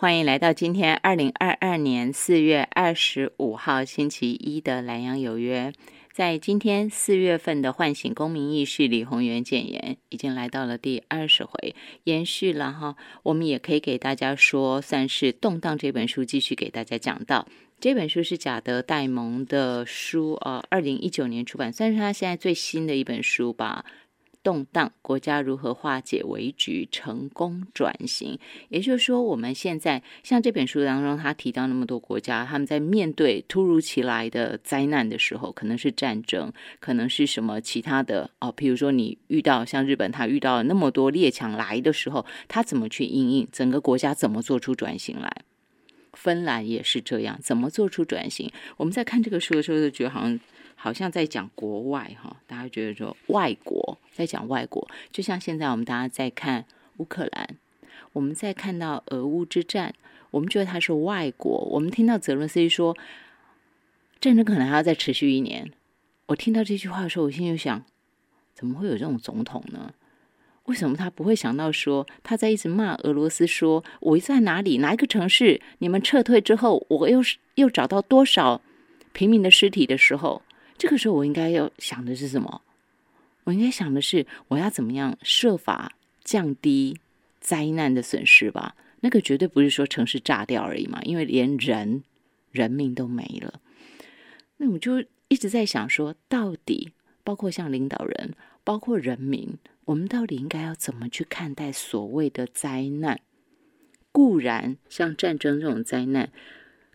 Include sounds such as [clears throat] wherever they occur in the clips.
欢迎来到今天二零二二年四月二十五号星期一的南阳有约。在今天四月份的唤醒公民意识，李宏源谏言已经来到了第二十回，延续了哈。我们也可以给大家说，算是动荡这本书继续给大家讲到。这本书是贾德戴蒙的书，呃，二零一九年出版，算是他现在最新的一本书吧。动荡，国家如何化解危局，成功转型？也就是说，我们现在像这本书当中，他提到那么多国家，他们在面对突如其来的灾难的时候，可能是战争，可能是什么其他的哦。譬如说，你遇到像日本，他遇到那么多列强来的时候，他怎么去应应？整个国家怎么做出转型来？芬兰也是这样，怎么做出转型？我们在看这个书的时候，就觉得好像。好像在讲国外哈，大家觉得说外国在讲外国，就像现在我们大家在看乌克兰，我们在看到俄乌之战，我们觉得它是外国。我们听到泽伦斯基说战争可能还要再持续一年，我听到这句话的时候，我心里想：怎么会有这种总统呢？为什么他不会想到说他在一直骂俄罗斯，说我在哪里哪一个城市，你们撤退之后，我又是又找到多少平民的尸体的时候？这个时候，我应该要想的是什么？我应该想的是，我要怎么样设法降低灾难的损失吧？那个绝对不是说城市炸掉而已嘛，因为连人人命都没了。那我就一直在想说，到底包括像领导人，包括人民，我们到底应该要怎么去看待所谓的灾难？固然像战争这种灾难。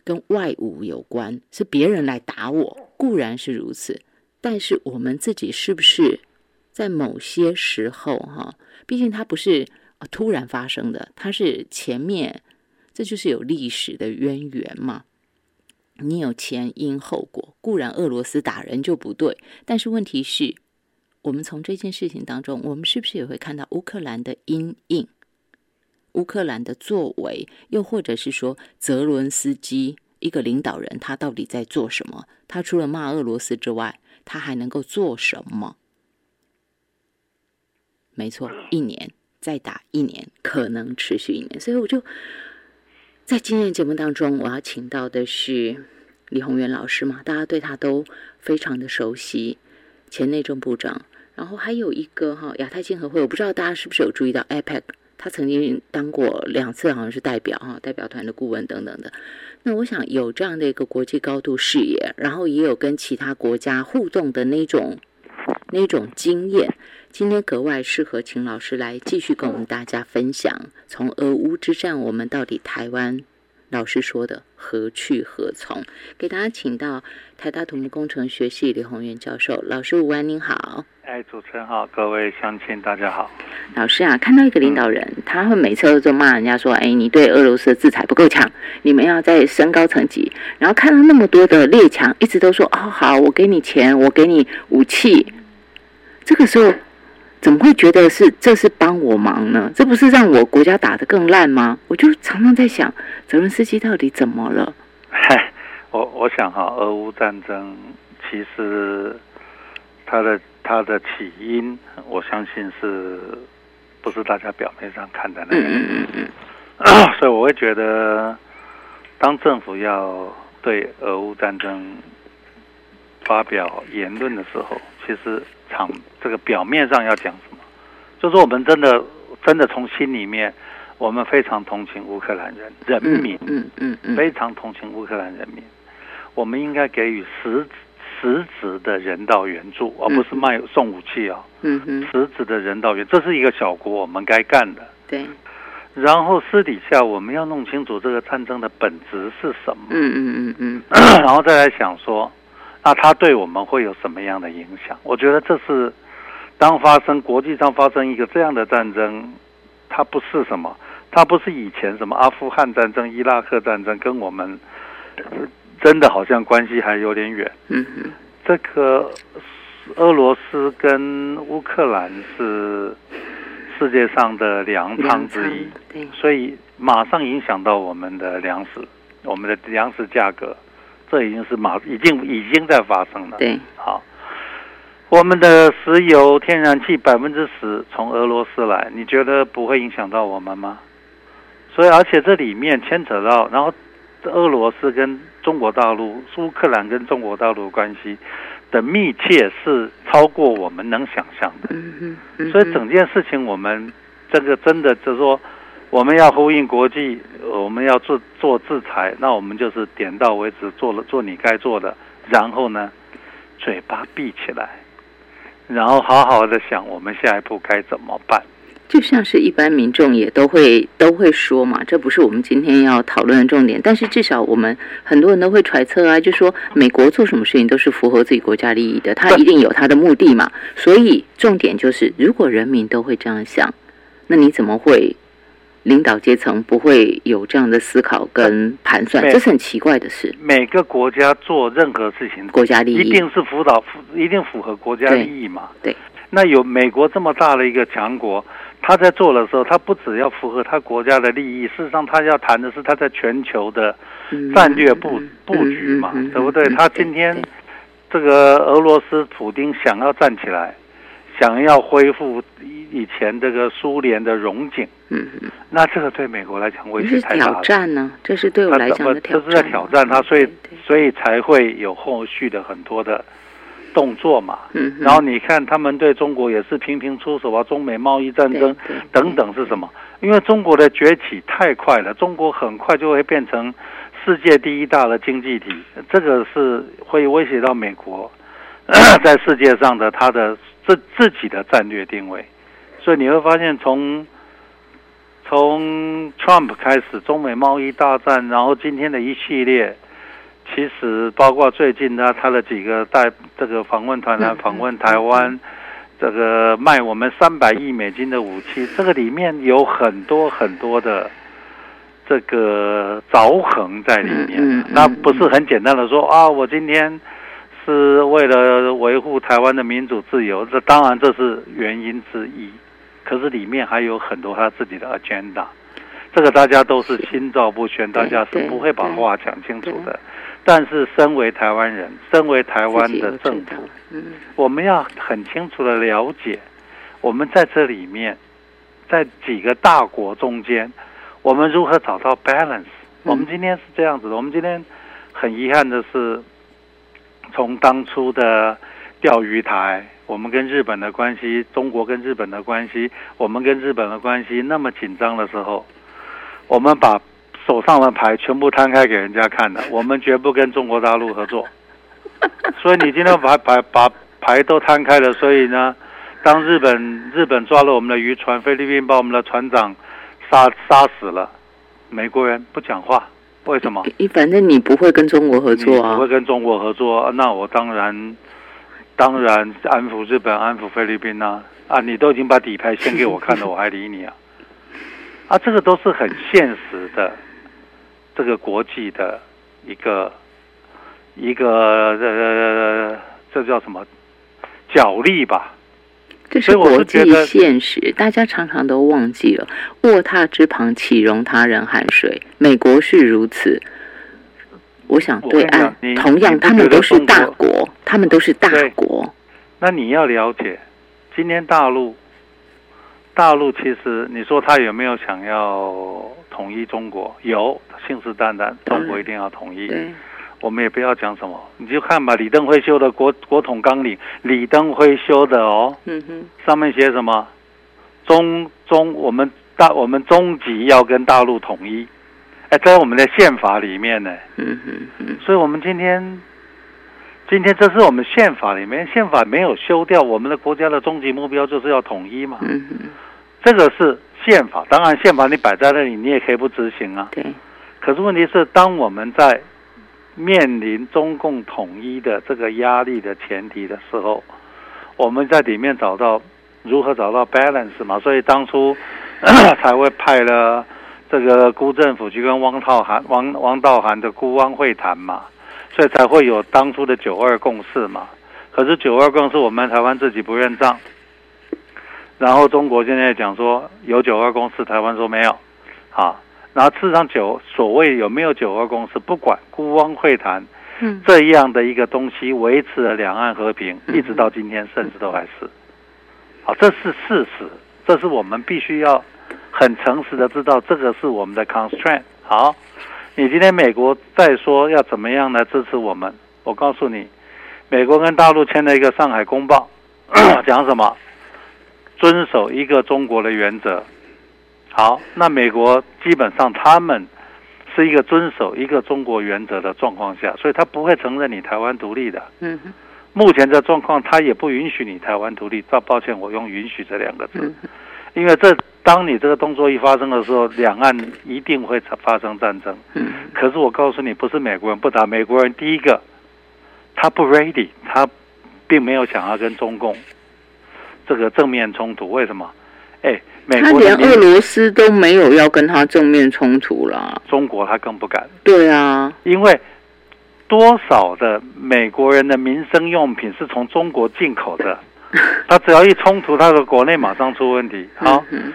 跟外物有关，是别人来打我，固然是如此。但是我们自己是不是在某些时候，哈，毕竟它不是突然发生的，它是前面，这就是有历史的渊源嘛。你有前因后果，固然俄罗斯打人就不对，但是问题是，我们从这件事情当中，我们是不是也会看到乌克兰的阴影？乌克兰的作为，又或者是说泽伦斯基一个领导人，他到底在做什么？他除了骂俄罗斯之外，他还能够做什么？没错，一年再打一年，可能持续一年。所以我就在今天节目当中，我要请到的是李宏源老师嘛，大家对他都非常的熟悉，前内政部长。然后还有一个哈亚太经合会，我不知道大家是不是有注意到 APEC。他曾经当过两次，好像是代表哈，代表团的顾问等等的。那我想有这样的一个国际高度视野，然后也有跟其他国家互动的那种那种经验。今天格外适合请老师来继续跟我们大家分享，从俄乌之战，我们到底台湾。老师说的何去何从？给大家请到台大土木工程学系李宏源教授，老师午安，您好。哎，主持人好，各位乡亲大家好。老师啊，看到一个领导人，他会每次都在骂人家说：“哎，你对俄罗斯的制裁不够强，你们要再升高层级。”然后看到那么多的列强，一直都说：“哦，好，我给你钱，我给你武器。”这个时候。怎么会觉得是这是帮我忙呢？这不是让我国家打得更烂吗？我就常常在想，泽伦斯基到底怎么了？嗨，我我想哈，俄乌战争其实它的它的起因，我相信是不是大家表面上看的那样？嗯嗯嗯嗯。[coughs] 所以我会觉得，当政府要对俄乌战争发表言论的时候，其实。场这个表面上要讲什么？就是我们真的真的从心里面，我们非常同情乌克兰人人民，嗯嗯嗯，非常同情乌克兰人民。我们应该给予实实质的人道援助，而不是卖送武器啊。嗯嗯，实质的人道援，这是一个小国我们该干的。对。然后私底下我们要弄清楚这个战争的本质是什么。嗯嗯嗯嗯。[coughs] 然后再来想说。那它对我们会有什么样的影响？我觉得这是当发生国际上发生一个这样的战争，它不是什么，它不是以前什么阿富汗战争、伊拉克战争，跟我们真的好像关系还有点远。嗯嗯，这个俄罗斯跟乌克兰是世界上的粮仓之一，所以马上影响到我们的粮食，我们的粮食价格。这已经是马已经已经在发生了。对，好，我们的石油、天然气百分之十从俄罗斯来，你觉得不会影响到我们吗？所以而且这里面牵扯到，然后俄罗斯跟中国大陆、乌克兰跟中国大陆关系的密切是超过我们能想象的。嗯嗯，所以整件事情我们这个真的就是说，我们要呼应国际，我们要做做制裁，那我们就是点到为止，做了做你该做的，然后呢，嘴巴闭起来，然后好好的想我们下一步该怎么办。就像是一般民众也都会都会说嘛，这不是我们今天要讨论的重点。但是至少我们很多人都会揣测啊，就说美国做什么事情都是符合自己国家利益的，他一定有他的目的嘛。所以重点就是，如果人民都会这样想，那你怎么会领导阶层不会有这样的思考跟盘算？这是很奇怪的事。每个国家做任何事情，国家利益一定是辅导，一定符合国家利益嘛？对。那有美国这么大的一个强国。他在做的时候，他不只要符合他国家的利益，事实上他要谈的是他在全球的战略布布局嘛，对不对？他今天这个俄罗斯普丁想要站起来，想要恢复以以前这个苏联的荣景，嗯那这个对美国来讲威胁太大了。挑战呢？这是对我来讲的挑战。这是在挑战他，所以所以才会有后续的很多的。动作嘛，嗯然后你看他们对中国也是频频出手啊，中美贸易战争等等是什么？因为中国的崛起太快了，中国很快就会变成世界第一大的经济体，这个是会威胁到美国 [coughs] 在世界上的它的自自己的战略定位。所以你会发现，从从 Trump 开始，中美贸易大战，然后今天的一系列。其实，包括最近呢，他的几个带这个访问团来访问台湾，这个卖我们三百亿美金的武器，这个里面有很多很多的这个凿痕在里面。那不是很简单的说啊，我今天是为了维护台湾的民主自由，这当然这是原因之一。可是里面还有很多他自己的 agenda，这个大家都是心照不宣，大家是不会把话讲清楚的。但是，身为台湾人，身为台湾的政府，嗯，我们要很清楚的了解，我们在这里面，在几个大国中间，我们如何找到 balance？我们今天是这样子的。我们今天很遗憾的是，从当初的钓鱼台，我们跟日本的关系，中国跟日本的关系，我们跟日本的关系那么紧张的时候，我们把。手上的牌全部摊开给人家看的，我们绝不跟中国大陆合作。[laughs] 所以你今天把把把牌都摊开了，所以呢，当日本日本抓了我们的渔船，菲律宾把我们的船长杀杀死了，美国人不讲话，为什么？你反正你不会跟中国合作啊，不会跟中国合作，那我当然当然安抚日本，安抚菲律宾呐。啊，你都已经把底牌先给我看了，我还理你啊？[laughs] 啊，这个都是很现实的。这个国际的一个一个呃，这叫什么角力吧？这是国际现实，大家常常都忘记了。卧榻之旁，岂容他人酣睡？美国是如此，我想对岸同样，他们都是大国，他们都是大国。那你要了解，今天大陆大陆其实，你说他有没有想要？统一中国有信誓旦旦，中国一定要统一。我们也不要讲什么，你就看吧。李登辉修的国国统纲领，李登辉修的哦。嗯哼，上面写什么？中中，我们大我们终极要跟大陆统一。哎，在我们的宪法里面呢。所以我们今天，今天这是我们宪法里面，宪法没有修掉，我们的国家的终极目标就是要统一嘛。这个是。宪法当然，宪法你摆在那里，你也可以不执行啊。对。可是问题是，当我们在面临中共统一的这个压力的前提的时候，我们在里面找到如何找到 balance 嘛？所以当初 [clears throat] 才会派了这个辜政府去跟汪道涵、汪汪道涵的辜汪会谈嘛，所以才会有当初的九二共识嘛。可是九二共识，我们台湾自己不认账。然后中国现在讲说有九二共识，台湾说没有，啊，然后事实上九所谓有没有九二共识，不管孤汪会谈，嗯，这样的一个东西维持了两岸和平，一直到今天，甚至都还是，好，这是事实，这是我们必须要很诚实的知道这个是我们的 constraint。好，你今天美国再说要怎么样来支持我们，我告诉你，美国跟大陆签了一个《上海公报》，[coughs] 讲什么？遵守一个中国的原则。好，那美国基本上他们是一个遵守一个中国原则的状况下，所以他不会承认你台湾独立的。嗯目前的状况，他也不允许你台湾独立。抱抱歉，我用“允许”这两个字，因为这当你这个动作一发生的时候，两岸一定会发生战争。嗯可是我告诉你，不是美国人不打，美国人第一个他不 ready，他并没有想要跟中共这个正面冲突。为什么？哎，美他连俄罗斯都没有要跟他正面冲突啦。中国他更不敢，对啊，因为多少的美国人的民生用品是从中国进口的，[laughs] 他只要一冲突，他的国内马上出问题。好，嗯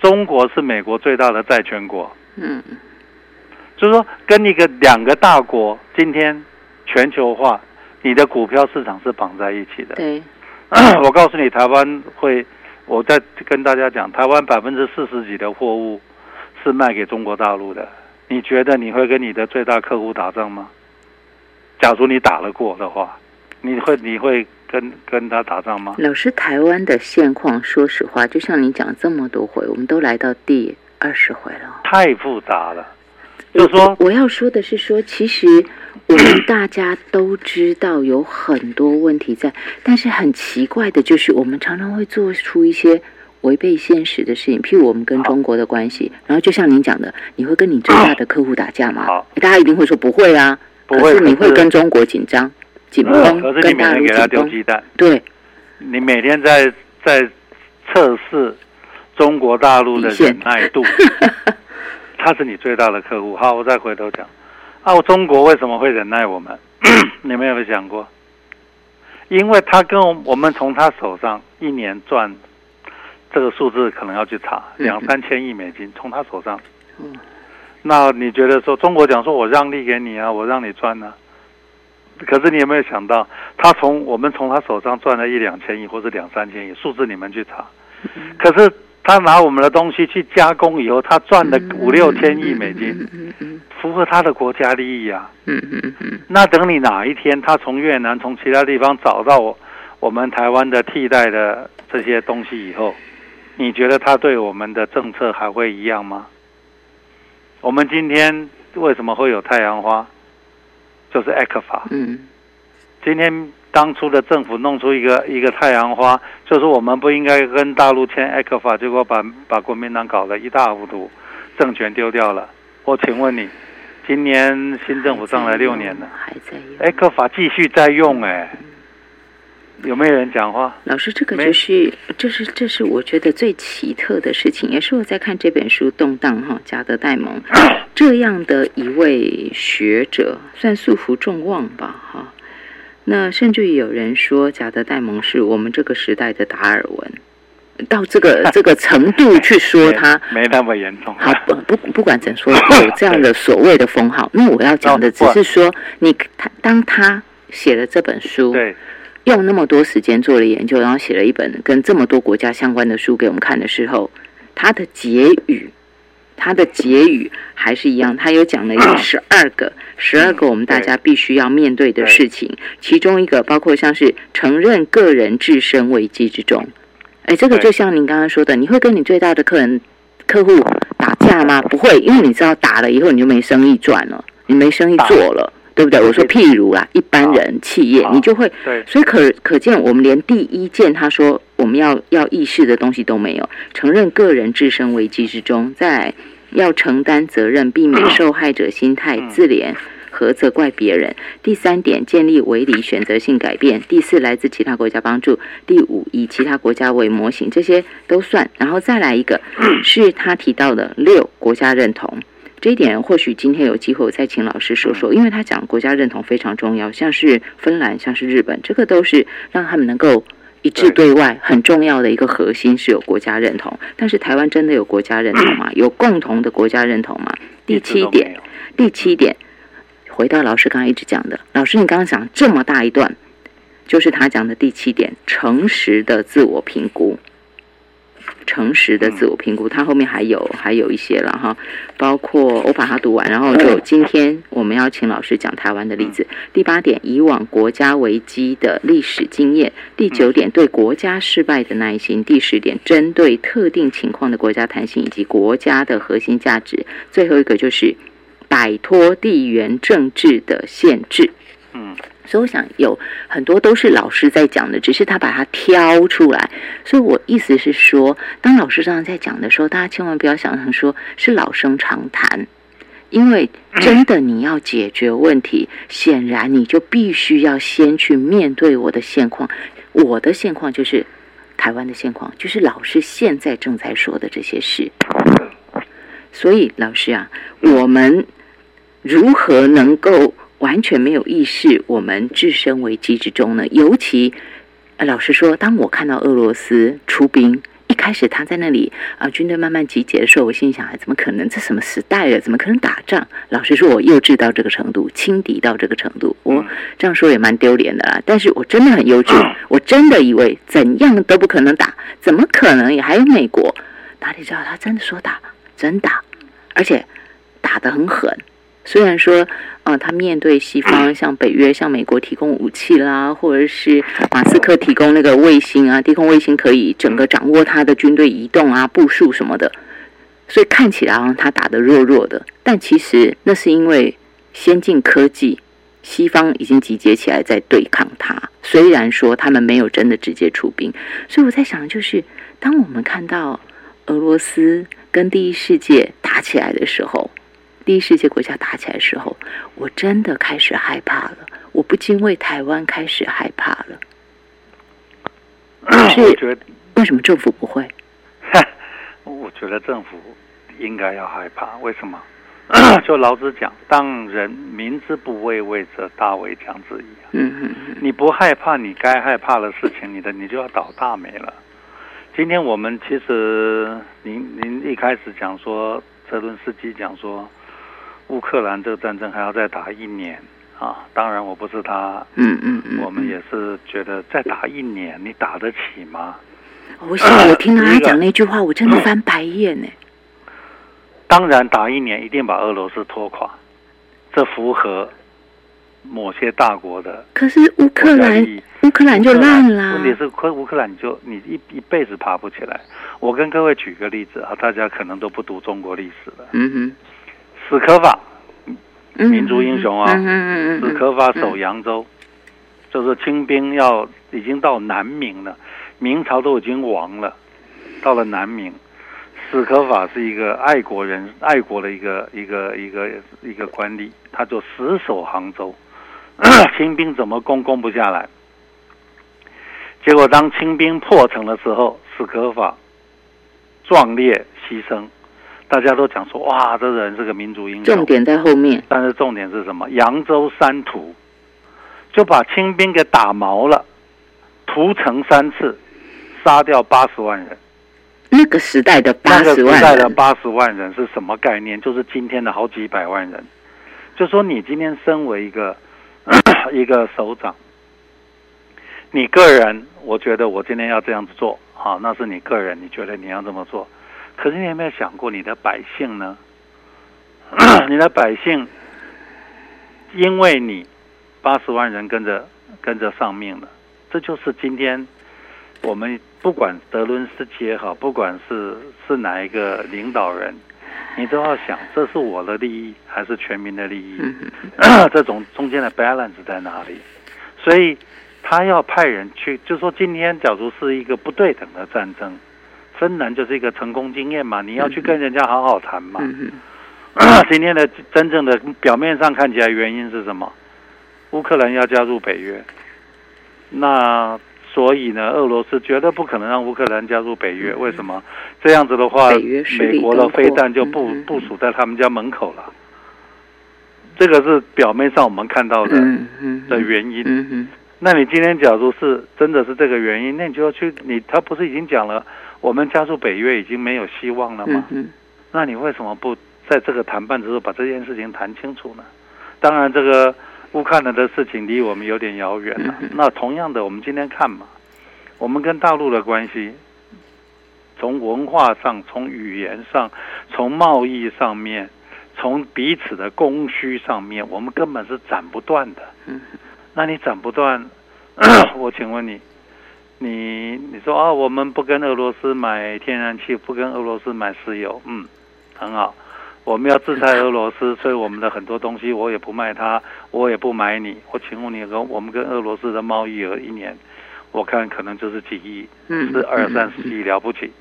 中国是美国最大的债权国，嗯就是说跟一个两个大国今天全球化，你的股票市场是绑在一起的。对，[clears throat] 我告诉你，台湾会，我再跟大家讲，台湾百分之四十几的货物是卖给中国大陆的。你觉得你会跟你的最大客户打仗吗？假如你打了过的话，你会你会跟跟他打仗吗？老师，台湾的现况，说实话，就像你讲这么多回，我们都来到第二十回了。太复杂了，就是说我我要说的是说，其实我们大家都知道有很多问题在，但是很奇怪的就是，我们常常会做出一些违背现实的事情，譬如我们跟中国的关系，然后就像您讲的，你会跟你最大的客户打架吗好？大家一定会说不会啊，不会可是你会跟中国紧张、紧绷，可是你每天给他丢鸡蛋，对，你每天在在测试中国大陆的忍耐度，[laughs] 他是你最大的客户。好，我再回头讲，啊，我中国为什么会忍耐我们？[clears throat] 你们有没有想过？因为他跟我我们从他手上一年赚这个数字，可能要去查嗯两三千亿美金，从他手上。嗯那你觉得说中国讲说我让利给你啊，我让你赚呢、可是你有没有想到，他从我们从他手上赚了一两千亿或者两三千亿，数字你们去查。可是他拿我们的东西去加工以后，他赚了五六千亿美金，符合他的国家利益啊。嗯嗯嗯嗯那等你哪一天他从越南、从其他地方找到我我们台湾的替代的这些东西以后，你觉得他对我们的政策还会一样吗？我们今天为什么会有太阳花？就是 e c 法。嗯今天当初的政府弄出一个一个太阳花，就是我们不应该跟大陆签 e c 法，结果把把国民党搞得一塌糊涂，政权丢掉了。我请问你，今年新政府上来六年了。还在用。哎，克法继续在用哎，有没有人讲话？老师，这个就是，这是这是我觉得最奇特的事情，也是我在看这本书《动荡》哈，加德戴蒙 [coughs] 这样的一位学者，算素服众望吧哈。那甚至于有人说，贾德戴蒙是我们这个时代的达尔文，到这个 [laughs] 这个程度去说他。没没那么严重。好，不不不管怎说，[laughs] 有这样的所谓的封号。那我要讲的只是说，你他当他写了这本书，对，用那么多时间做了研究，然后写了一本跟这么多国家相关的书给我们看的时候，他的结语，他的结语还是一样，他有讲了有十二个，十二个我们大家必须要面对的事情，其中一个包括像是承认个人置身危机之中。哎，这个就像您刚刚说的，你会跟你最大的客人客户打架吗？不会，因为你知道打了以后你就没生意赚了，你没生意做了，对不对？我说譬如啦，一般人企业你就会对，所以可可见，我们连第一件他说我们要要意识的东西都没有，承认个人置身危机之中，再来要承担责任，避免受害者心态嗯自怜和责怪别人。第三点，建立围理选择性改变。第四，来自其他国家帮助。第五，以其他国家为模型，这些都算。然后再来一个，是他提到的六国家认同。这一点或许今天有机会我再请老师说说，因为他讲国家认同非常重要，像是芬兰，像是日本，这个都是让他们能够一致对外很重要的一个核心是有国家认同。但是台湾真的有国家认同吗？有共同的国家认同吗？第七点第七点，回到老师刚刚一直讲的，老师你刚刚讲这么大一段，就是他讲的第七点，诚实的自我评估。诚实的自我评估，它后面还有还有一些了哈，包括我把它读完，然后就今天我们要请老师讲台湾的例子。第八点，以往国家危机的历史经验；第九点，对国家失败的耐心；第十点，针对特定情况的国家弹性以及国家的核心价值；最后一个就是摆脱地缘政治的限制。所以我想有很多都是老师在讲的，只是他把它挑出来。所以我意思是说，当老师这样在讲的时候，大家千万不要想成说是老生常谈，因为真的你要解决问题，显然你就必须要先去面对我的现况。我的现况就是台湾的现况，就是老师现在正在说的这些事。所以老师啊，我们如何能够？完全没有意识，我们置身危机之中呢。尤其，老实说，当我看到俄罗斯出兵，一开始他在那里啊，军队慢慢集结的时候，我心想：哎怎么可能？这什么时代了？怎么可能打仗？老实说，我幼稚到这个程度，轻敌到这个程度，我这样说也蛮丢脸的啦。但是我真的很幼稚，我真的以为怎样都不可能打，怎么可能？也还有美国，哪里知道他真的说打，真打，而且打得很狠。虽然说，啊，他面对西方，像北约、像美国提供武器啦，或者是马斯克提供那个卫星啊，低空卫星可以整个掌握他的军队移动啊、部署什么的，所以看起来啊他打得弱弱的，但其实那是因为先进科技，西方已经集结起来在对抗他。虽然说他们没有真的直接出兵，所以我在想，就是当我们看到俄罗斯跟第一世界打起来的时候。第一世界国家打起来的时候，我真的开始害怕了。我不禁为台湾开始害怕了。我觉得为什么政府不会？[laughs] 我觉得政府应该要害怕。为什么？[clears throat] 就老子讲，当人民之不畏，畏则大为将之矣。嗯嗯嗯。你不害怕你该害怕的事情，你的你就要倒大霉了。今天我们其实，您您一开始讲说，泽伦斯基讲说。乌克兰这个战争还要再打一年啊！当然我不是他，嗯嗯嗯，我们也是觉得再打一年，你打得起吗？我想我听到他讲那句话，我真的翻白眼呢。[coughs] 当然打一年一定把俄罗斯拖垮，这符合某些大国的。可是乌克兰，乌克兰就烂了。问题是，乌乌克兰你就你一一辈子爬不起来。我跟各位举个例子啊，大家可能都不读中国历史了。嗯哼。史可法，民族英雄啊！史可法守扬州，就是清兵要已经到南明了，明朝都已经亡了，到了南明，史可法是一个爱国人，爱国的一个一个一个一个官吏，他就死守杭州，[clears throat] 清兵怎么攻攻不下来，结果当清兵破城的时候，史可法壮烈牺牲。大家都讲说，哇，这人是个民族英雄。重点在后面。但是重点是什么？扬州三屠，就把清兵给打毛了，屠城三次，杀掉八十万人。那个时代的八十万，那个时代的八十万人是什么概念？就是今天的好几百万人。就说你今天身为一个 [clears throat] 一个首长，你个人，我觉得我今天要这样子做，好，那是你个人，你觉得你要这么做。可是你有没有想过你的百姓呢？[clears throat] 你的百姓，因为你八十万人跟着跟着丧命了，这就是今天我们不管德伦斯基也好，不管是是哪一个领导人，你都要想，这是我的利益还是全民的利益？[clears throat] 这种中间的 balance 在哪里？所以他要派人去，就说今天假如是一个不对等的战争。芬兰就是一个成功经验嘛，你要去跟人家好好谈嘛。[clears throat] 今天的真正的表面上看起来原因是什么？乌克兰要加入北约，那所以呢，俄罗斯绝对不可能让乌克兰加入北约。为什么？这样子的话，美国的飞弹就部部署在他们家门口了。这个是表面上我们看到的的原因。那你今天假如是真的是这个原因，那你就要去你他不是已经讲了？我们加入北约已经没有希望了吗？那你为什么不在这个谈判之后把这件事情谈清楚呢？当然，这个乌克兰的事情离我们有点遥远了。那同样的，我们今天看嘛，我们跟大陆的关系，从文化上、从语言上、从贸易上面、从彼此的供需上面，我们根本是斩不断的。嗯，那你斩不断，[coughs] 我请问你，你你说啊，我们不跟俄罗斯买天然气，不跟俄罗斯买石油，嗯，很好。我们要制裁俄罗斯，所以我们的很多东西我也不卖它，我也不买你。我请问你，跟我们跟俄罗斯的贸易额一年，我看可能就是几亿，嗯是二三十亿了不起。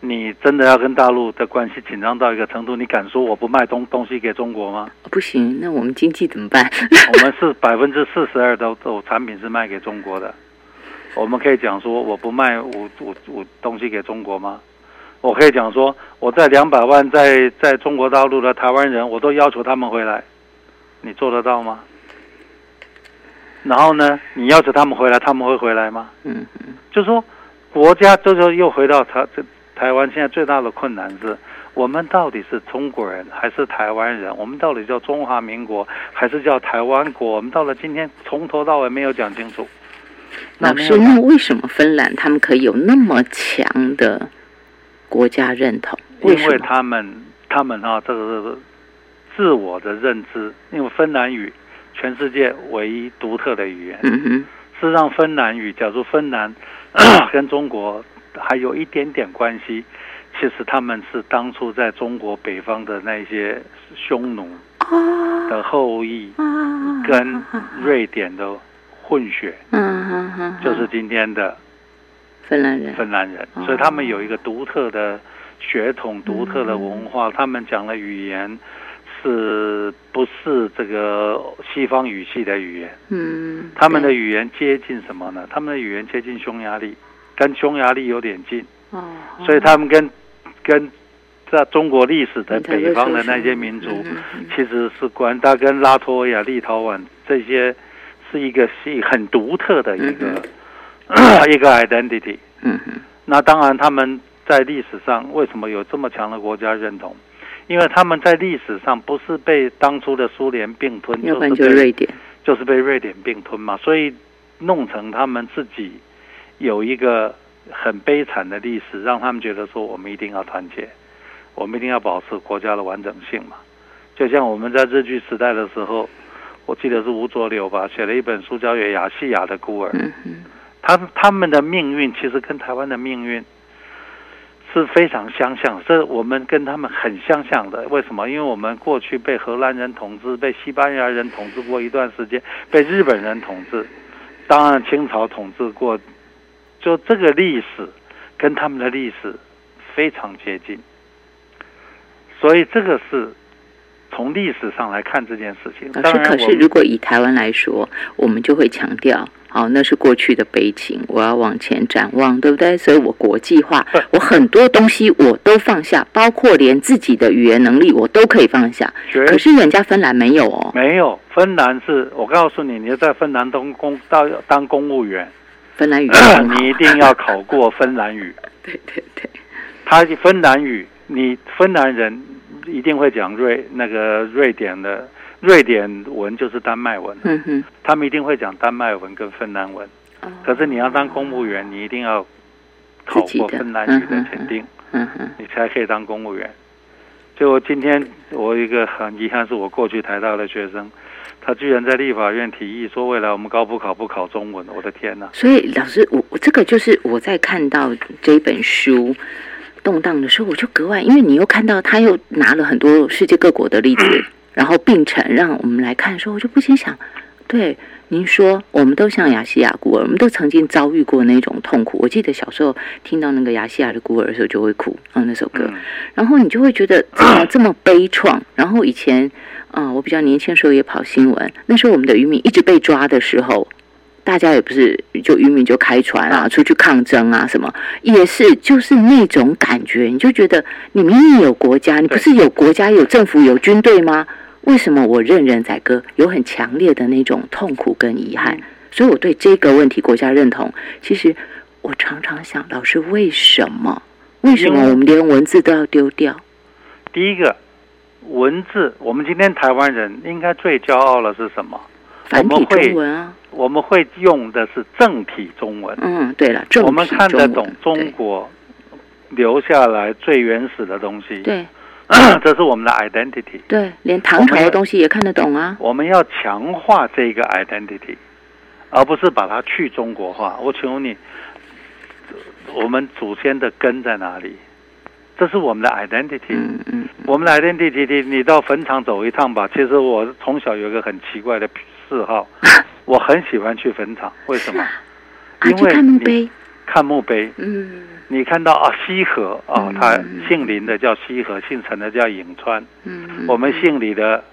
你真的要跟大陆的关系紧张到一个程度，你敢说我不卖东东西给中国吗？不行，那我们经济怎么办？[laughs] 我们是百分之四十二都都产品是卖给中国的，我们可以讲说我不卖五五五东西给中国吗？我可以讲说我在两百万在在中国大陆的台湾人，我都要求他们回来，你做得到吗？然后呢，你要求他们回来，他们会回来吗？嗯嗯就是说，国家这就又回到台这台湾现在最大的困难是，我们到底是中国人还是台湾人？我们到底叫中华民国还是叫台湾国？我们到了今天从头到尾没有讲清楚。那老师，那为什么芬兰他们可以有那么强的国家认同？为因为？他们他们啊，这个是自我的认知，因为芬兰语全世界唯一独特的语言。嗯哼，事实上，芬兰语，假如芬兰 [coughs] 跟中国还有一点点关系，其实他们是当初在中国北方的那些匈奴哦的后裔，啊，跟瑞典的混血，嗯嗯嗯，就是今天的芬兰人。芬兰人，哦。所以他们有一个独特的血统、独特的文化，他们讲的语言是不是这个西方语系的语言？嗯，他们的语言接近什么呢？他们的语言接近匈牙利，跟匈牙利有点近，哦，所以他们跟跟在中国历史的北方的那些民族，其实是关，它跟拉脱维亚、立陶宛这些是一个是很独特的一个、[clears throat] 一个 identity。嗯哼，那当然，他们在历史上为什么有这么强的国家认同？因为他们在历史上不是被当初的苏联并吞，要不然是被就瑞典。就是被瑞典并吞嘛，所以弄成他们自己有一个很悲惨的历史，让他们觉得说我们一定要团结，我们一定要保持国家的完整性嘛。就像我们在日据时代的时候，我记得是吴浊流吧，写了一本书叫《亚细亚的孤儿》，嗯，他他们的命运其实跟台湾的命运是非常相像，这我们跟他们很相像的。为什么？因为我们过去被荷兰人统治，被西班牙人统治过一段时间，被日本人统治，当然清朝统治过，就这个历史跟他们的历史非常接近，所以这个是从历史上来看这件事情。老师，当然我们可是如果以台湾来说，我们就会强调，好，那是过去的悲情，我要往前展望，对不对？所以我国际化，我很多东西我都放下，包括连自己的语言能力我都可以放下。可是人家芬兰没有哦，没有，芬兰是我告诉你，你要在芬兰当公到当公务员，芬兰语 [clears throat] 你一定要考过芬兰语。[laughs] 对对对，他芬兰语，你芬兰人一定会讲瑞那个瑞典的瑞典文就是丹麦文，嗯哼。他们一定会讲丹麦文跟芬兰文。哦可是你要当公务员，你一定要考过芬兰语的嗯哼检定，嗯哼，你才可以当公务员。就今天我一个很遗憾，是我过去台大的学生，他居然在立法院提议说，未来我们高普考不考中文，我的天哪！所以老师，我我这个就是我在看到这本书动荡的时候，我就格外，因为你又看到他又拿了很多世界各国的例子，然后并成让我们来看的时候，我就不禁想，对您说，我们都像亚细亚孤儿，我们都曾经遭遇过那种痛苦。我记得小时候听到那个亚细亚的孤儿的时候就会哭，啊，那首歌，嗯然后你就会觉得怎么这么悲怆？然后以前，啊、我比较年轻的时候也跑新闻，那时候我们的渔民一直被抓的时候，大家也不是就渔民就开船啊，出去抗争啊，什么也是就是那种感觉，你就觉得你明明有国家，你不是有国家、有政府、有军队吗？为什么我任人宰割？有很强烈的那种痛苦跟遗憾，所以我对这个问题国家认同，其实我常常想到是为什么？为什么我们连文字都要丢掉？第一个文字，我们今天台湾人应该最骄傲的是什么？繁体我们会中文啊，我们会用的是正体中文，嗯，对了，正我们看得懂中国留下来最原始的东西。对 [clears throat] 这是我们的 identity。对，连唐朝的东西也看得懂啊。我们要强化这个 identity，而不是把它去中国化。我请问你，我们祖先的根在哪里？这是我们的 identity。嗯嗯我们的 identity，你到坟场走一趟吧。其实我从小有一个很奇怪的嗜好，[laughs] 我很喜欢去坟场。为什么？[laughs] 啊，去看墓碑。看墓碑，嗯，你看到啊西河啊，嗯他姓林的叫西河，姓陈的叫颍川，嗯，我们姓李的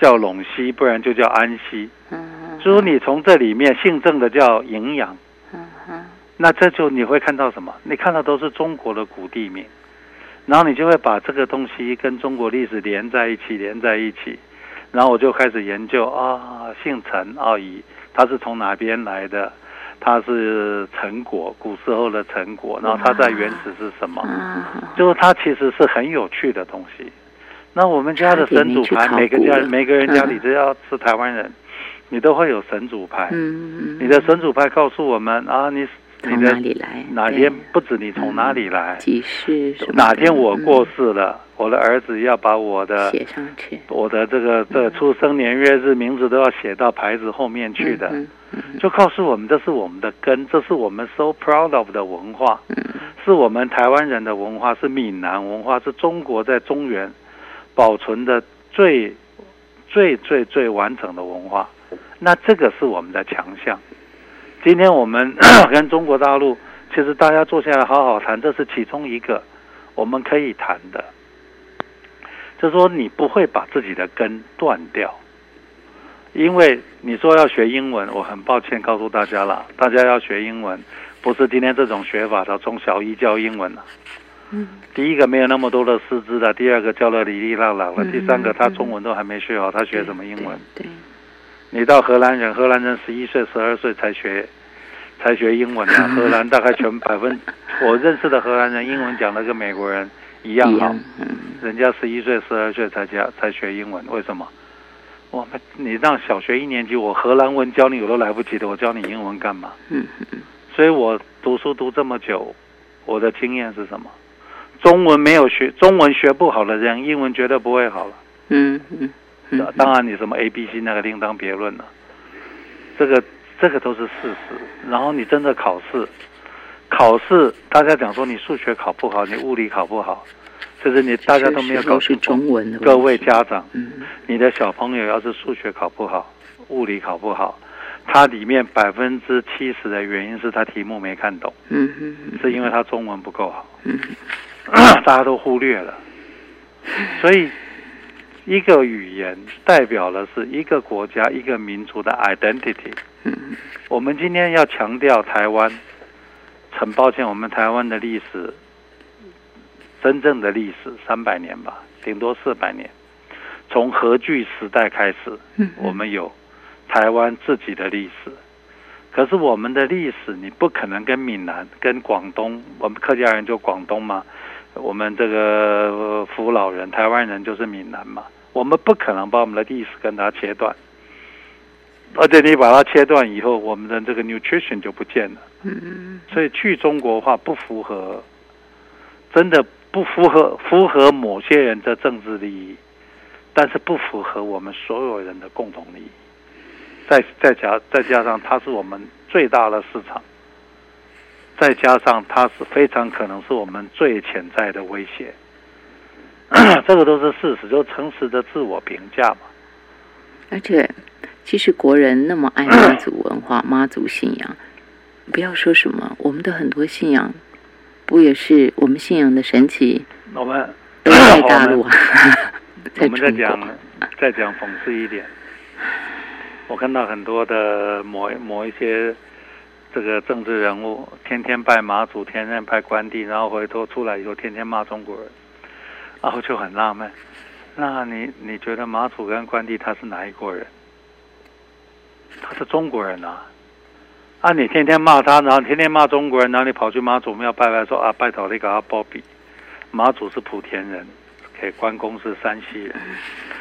叫陇西，不然就叫安西。嗯，所以你从这里面姓郑的叫荥阳，嗯嗯那这就你会看到什么？你看到都是中国的古地名，然后你就会把这个东西跟中国历史连在一起，连在一起，然后我就开始研究啊，姓陈啊，以他是从哪边来的？他是陈果，古时候的陈果，然后他在原始是什么？啊，就是它其实是很有趣的东西。那我们家的神主牌，每个家每个人家里嗯只要是台湾人，你都会有神主牌。嗯，你的神主牌告诉我们啊，你你从哪的里来？哪天不止你从哪里来？哪天我过嗯世了，我的儿子要把我的写上去我的这个这个出生年月日名字都要写到牌子后面去的，就告诉我们这是我们的根，这是我们 so proud of 的文化。嗯是我们台湾人的文化，是闽南文化，是中国在中原保存的最最最最完整的文化。那这个是我们的强项。今天我们 [clears throat] 跟中国大陆，其实大家坐下来好好谈，这是其中一个我们可以谈的。就是说，你不会把自己的根断掉，因为你说要学英文，我很抱歉告诉大家了，大家要学英文。不是今天这种学法的，从小一教英文了。嗯第一个没有那么多的师资的，第二个教了哩哩啦啦了，嗯第三个他中文都还没学好，他学什么英文？对，你到荷兰人，荷兰人十一岁、十二岁才学，才学英文啊。荷兰大概全百分，[laughs] 我认识的荷兰人英文讲的跟美国人一样好，，嗯人家十一岁、十二岁才教才学英文，为什么？我们你让小学一年级，我荷兰文教你我都来不及的，我教你英文干嘛？嗯嗯所以我读书读这么久，我的经验是什么？中文没有学，中文学不好的人，英文绝对不会好了。嗯嗯嗯，当然，你什么 A、B、C 那个另当别论了。这个这个都是事实。然后你真的考试，考试大家讲说你数学考不好，你物理考不好，就是你大家都没有搞是清楚。中文各位家长，嗯你的小朋友要是数学考不好，物理考不好，他里面百分之七十的原因是他题目没看懂，嗯嗯嗯是因为他中文不够好，嗯 [clears throat] 大家都忽略了。所以，一个语言代表的是一个国家、一个民族的 identity。嗯我们今天要强调台湾，很抱歉，我们台湾的历史，真正的历史三百年吧，顶多四百年。从荷据时代开始，嗯，我们有台湾自己的历史。可是我们的历史，你不可能跟闽南、跟广东，我们客家人就广东嘛，我们这个呃福老人、台湾人就是闽南嘛，我们不可能把我们的历史跟它切断。而且你把它切断以后，我们的这个 nutrition 就不见了。嗯嗯所以去中国化不符合，真的不符合符合某些人的政治利益，但是不符合我们所有人的共同利益。再再加再加上它是我们最大的市场，再加上它是非常可能是我们最潜在的威胁。[clears throat] 这个都是事实，就诚实的自我评价嘛。而且，其实国人那么爱妈祖文化、妈祖信仰，不要说什么，我们的很多信仰，不也是我们信仰的神奇我们都在大陆啊，我们 [laughs] 在中讲国，再讲讽刺一点，我看到很多的某某一些这个政治人物，天天拜马祖，天天拜关帝，然后回头出来以后，天天骂中国人，然后就很纳闷。那你你觉得马祖跟关帝他是哪一国人？他是中国人啊！啊，你天天骂他，然后天天骂中国人，然后你跑去妈祖庙拜拜说啊，拜托你给他包庇。马祖是莆田人，给关公是山西人。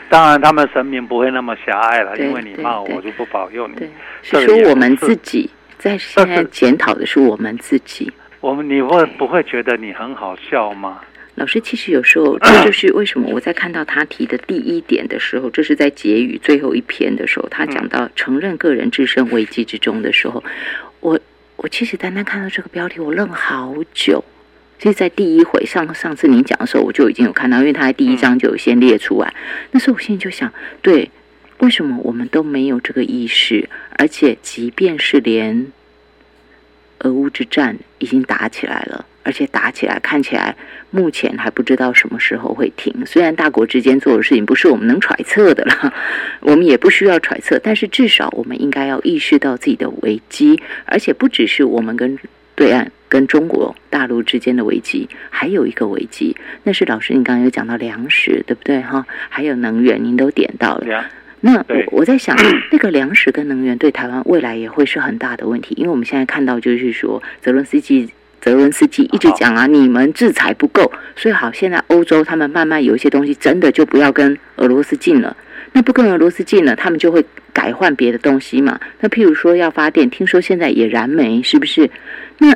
当然，他们神明不会那么狭隘了，因为你骂我，我就不保佑你。是说我们自己在现在检讨的是我们自己，我们你会不会觉得你很好笑吗？老师，其实有时候这 [clears throat] 就是为什么我在看到他提的第一点的时候，这是在结语最后一篇的时候，他讲到承认个人置身危机之中的时候，我我其实单单看到这个标题，我愣好久。其实，在第一回上上次您讲的时候，我就已经有看到，因为他在第一章就有先列出来。那时候我心里就想，对，为什么我们都没有这个意识？而且，即便是连俄乌之战已经打起来了。而且打起来看起来，目前还不知道什么时候会停。虽然大国之间做的事情不是我们能揣测的了，我们也不需要揣测，但是至少我们应该要意识到自己的危机。而且不只是我们跟对岸、跟中国大陆之间的危机，还有一个危机，那是老师你刚刚有讲到粮食，对不对哈？还有能源，您都点到了。那我我在想，那个粮食跟能源对台湾未来也会是很大的问题，因为我们现在看到就是说泽伦斯基。泽伦斯基一直讲啊，你们制裁不够，所以好，现在欧洲他们慢慢有一些东西真的就不要跟俄罗斯进了。那不跟俄罗斯进了，他们就会改换别的东西嘛。那譬如说要发电，听说现在也燃煤，是不是？那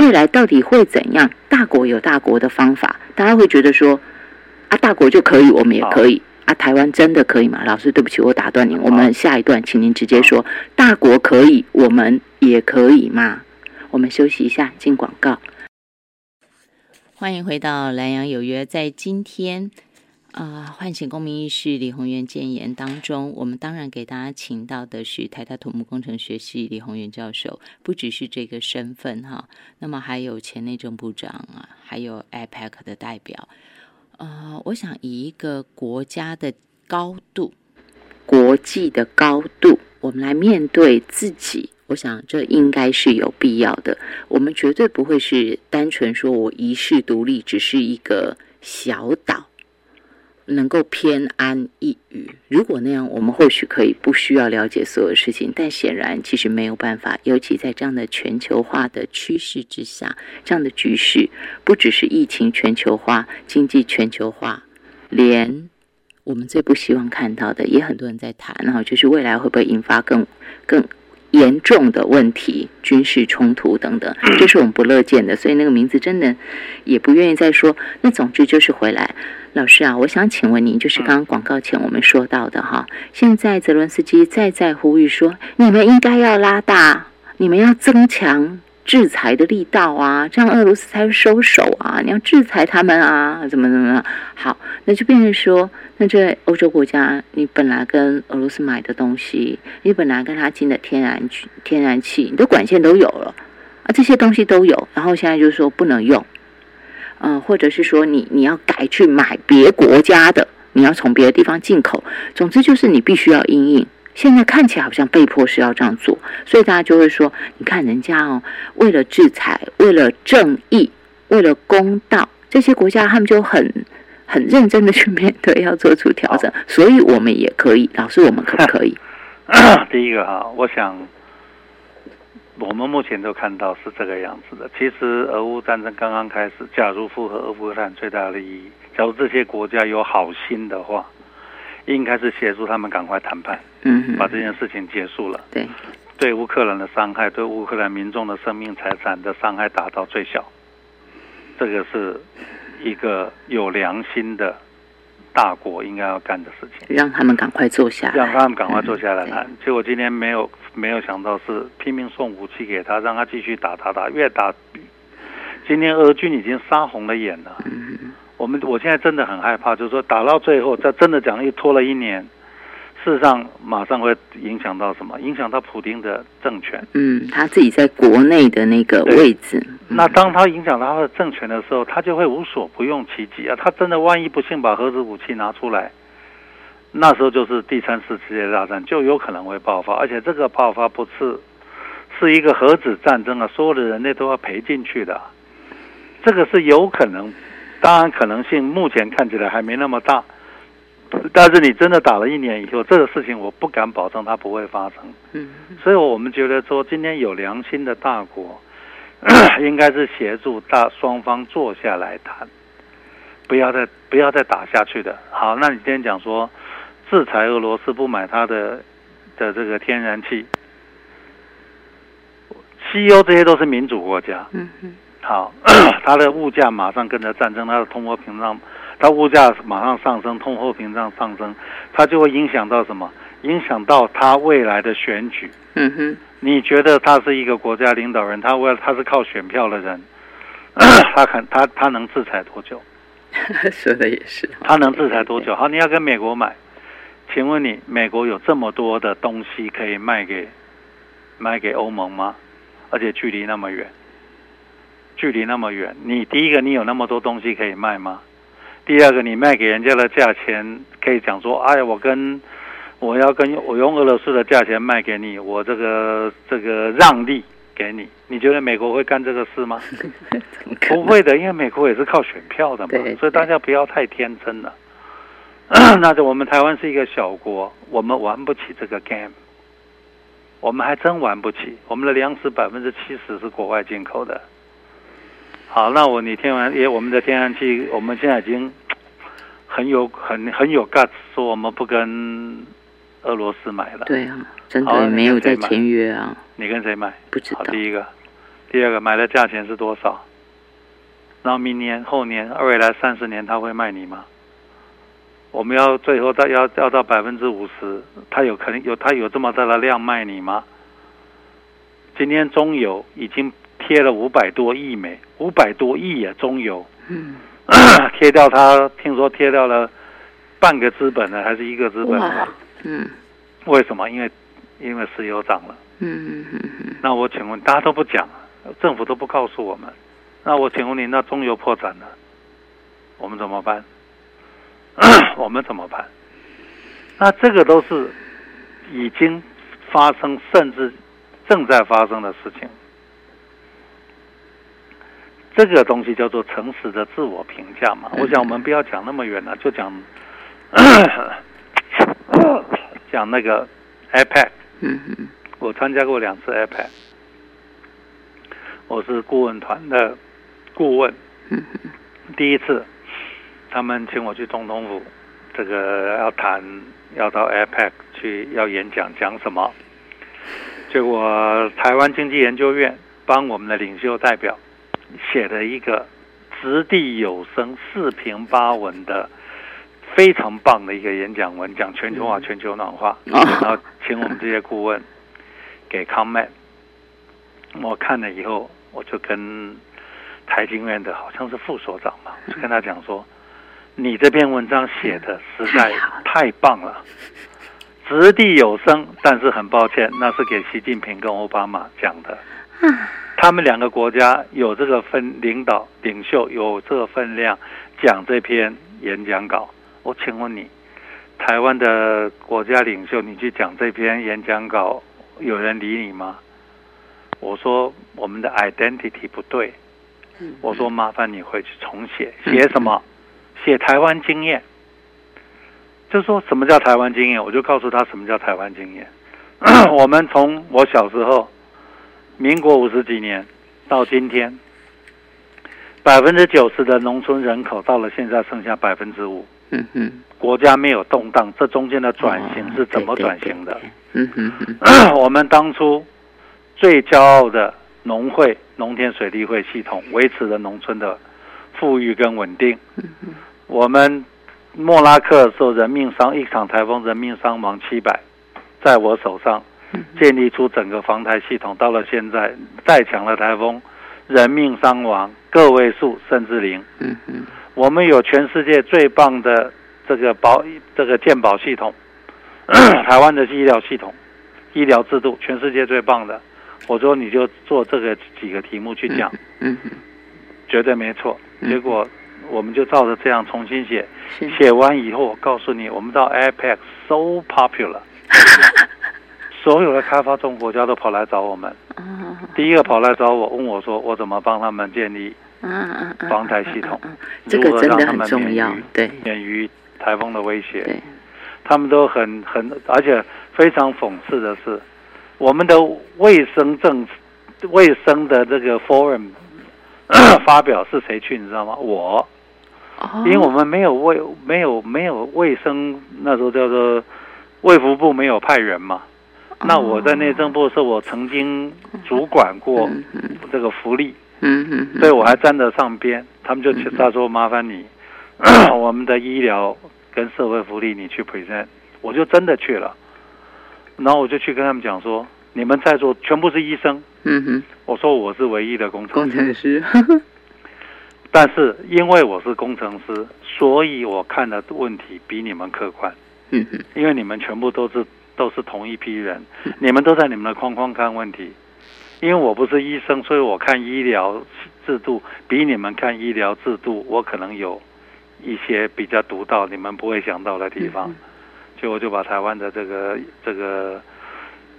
未来到底会怎样？大国有大国的方法，大家会觉得说啊，大国就可以，我们也可以啊。台湾真的可以吗？老师，对不起，我打断您。我们下一段，请您直接说，大国可以，我们也可以吗？我们休息一下，进广告。欢迎回到《南阳有约》。在今天啊，唤醒公民意识李宏源建言当中，我们当然给大家请到的是台大土木工程学系李宏源教授，不只是这个身份哈，那么还有前内政部长啊，还有 IPAC 的代表。呃，我想以一个国家的高度、国际的高度，我们来面对自己。我想这应该是有必要的。我们绝对不会是单纯说我一世独立，只是一个小岛，能够偏安一隅。如果那样，我们或许可以不需要了解所有事情。但显然，其实没有办法。尤其在这样的全球化的趋势之下，这样的局势不只是疫情全球化、经济全球化，连我们最不希望看到的，也很多人在谈哈，就是未来会不会引发更更。严重的问题，军事冲突等等，这是我们不乐见的。所以那个名字真的也不愿意再说。那总之就是回来，老师啊，我想请问您，就是刚刚广告前我们说到的哈，现在泽伦斯基再再呼吁说，你们应该要拉大，你们要增强。制裁的力道啊，这样俄罗斯才会收手啊！你要制裁他们啊，怎么怎么样？好，那就变成说，那这欧洲国家，你本来跟俄罗斯买的东西，你本来跟他进的天然天然气，你的管线都有了啊，这些东西都有，然后现在就是说不能用，嗯，或者是说你你要改去买别国家的，你要从别的地方进口，总之就是你必须要应应。现在看起来好像被迫是要这样做，所以大家就会说：你看人家哦，为了制裁，为了正义，为了公道，这些国家他们就很很认真的去面对，要做出调整。所以我们也可以，老师，我们可不可以？[coughs] 第一个哈，我想我们目前都看到是这个样子的。其实俄乌战争刚刚开始，假如符合俄乌战最大的利益，假如这些国家有好心的话。应该是协助他们赶快谈判，嗯，把这件事情结束了。对，对乌克兰的伤害，对乌克兰民众的生命财产的伤害达到最小。这个是一个有良心的大国应该要干的事情。让他们赶快坐下，让他们赶快坐下来谈。结果今天没有没有想到是拼命送武器给他，让他继续打打打，越打。今天俄军已经杀红了眼了。嗯。我们我现在真的很害怕，就是说打到最后，这真的讲一拖了一年，事实上马上会影响到什么？影响到普京的政权。嗯，他自己在国内的那个位置。那当他影响到他的政权的时候，他就会无所不用其极啊！他真的万一不幸把核子武器拿出来，那时候就是第三次世界大战就有可能会爆发，而且这个爆发不是是一个核子战争啊，所有的人类都要赔进去的，这个是有可能。当然，可能性目前看起来还没那么大，但是你真的打了一年以后，这个事情我不敢保证它不会发生。嗯，所以我们觉得说，今天有良心的大国，[coughs] 应该是协助大双方坐下来谈，不要再不要再打下去的。好，那你今天讲说制裁俄罗斯不买它的的这个天然气，西欧这些都是民主国家。嗯嗯。好，[coughs] 它的物价马上跟着战争，它的通货膨胀，它物价马上上升，通货膨胀上升，它就会影响到什么？影响到他未来的选举。嗯哼，你觉得他是一个国家领导人，他为了他是靠选票的人，他看他他能制裁多久？[laughs] 说的也是。他能制裁多久？好，你要跟美国买，请问你美国有这么多的东西可以卖给卖给欧盟吗？而且距离那么远，距离那么远，你第一个你有那么多东西可以卖吗？第二个，你卖给人家的价钱可以讲说，哎，我跟我要跟我用俄罗斯的价钱卖给你，我这个这个让利给你，你觉得美国会干这个事吗？[laughs] 不会的，因为美国也是靠选票的嘛，所以大家不要太天真了。[clears throat] 那就我们台湾是一个小国，我们玩不起这个 game，我们还真玩不起。我们的粮食百分之七十是国外进口的。好，那我你天然也我们的天然气，我们现在已经很有很很有 guts 说我们不跟。俄罗斯买了，对啊，真的没有在签约啊。你跟谁买？不知道。第一个，第二个买的价钱是多少？然后明年、后年、未来三十年他会卖你吗？我们要最后到要要到百分之五十，他有可能有他有这么大的量卖你吗？今天中油已经贴了五百多亿美，五百多亿啊，中油，嗯，[clears throat] 贴掉它听说贴掉了半个资本呢，还是一个资本？嗯，为什么？因为因为石油涨了。嗯嗯嗯嗯。那我请问，大家都不讲，政府都不告诉我们。那我请问你，那中油破产了，我们怎么办？[clears throat] 我们怎么办？那这个都是已经发生，甚至正在发生的事情。这个东西叫做诚实的自我评价嘛。我想我们不要讲那么远了，就讲。[coughs] 讲那个 iPad，嗯嗯，我参加过两次 iPad，我是顾问团的顾问，嗯嗯，第一次他们请我去总统府，这个要谈要到 iPad 去要演讲，讲什么？结果台湾经济研究院帮我们的领袖代表写了一个掷地有声、四平八稳的。非常棒的一个演讲文，讲全球化、全球暖化，然后请我们这些顾问给 comment。我看了以后，我就跟台经院的好像是副所长嘛，就跟他讲说：“你这篇文章写的实在太棒了，掷地有声。但是很抱歉，那是给习近平跟奥巴马讲的。他们两个国家有这个分领导领袖有这个分量讲这篇演讲稿。”我请问你，台湾的国家领袖，你去讲这篇演讲稿，有人理你吗？我说我们的 identity 不对，我说麻烦你回去重写，写什么？写台湾经验。就说什么叫台湾经验？我就告诉他什么叫台湾经验。[coughs] 我们从我小时候，民国五十几年到今天，百分之九十的农村人口到了现在剩下百分之五。嗯哼，国家没有动荡，这中间的转型是怎么转型的？嗯哼哼，[coughs] 我们当初最骄傲的农会、农田水利会系统，维持了农村的富裕跟稳定。我们莫拉克的时候，人命伤一场台风，人命伤亡七百，在我手上建立出整个防台系统。到了现在，再强的台风，人命伤亡个位数甚至零。嗯嗯。我们有全世界最棒的这个保这个健保系统，[clears throat] 台湾的医疗系统、医疗制度，全世界最棒的。我说你就做这个几个题目去讲，嗯，绝对没错。结果我们就照着这样重新写，写完以后，我告诉你，我们到 iPad so popular，[laughs] 所有的开发中国家都跑来找我们。第一个跑来找我，问我说，我怎么帮他们建立？嗯嗯嗯，防台系统，这个真的很重要，对，免于台风的威胁。对，他们都很很，而且非常讽刺的是，我们的卫生政卫生的这个 forum [coughs] 发表是谁去？你知道吗？我，因为我们没有卫没有没有卫生，那时候叫做卫福部没有派人嘛。那我在内政部是我曾经主管过这个福利。嗯嗯，所以我还站得上边。他们就他说麻烦你，[clears throat] 我们的医疗跟社会福利你去 present，我就真的去了。然后我就去跟他们讲说，你们在座全部是医生，嗯哼，我说我是唯一的工程工程师，[laughs] [laughs] 但是因为我是工程师，所以我看的问题比你们客观。嗯哼，因为你们全部都是都是同一批人，你们都在你们的框框看问题。因为我不是医生，所以我看医疗制度比你们看医疗制度，我可能有一些比较独到、你们不会想到的地方。所以我就把台湾的这个这个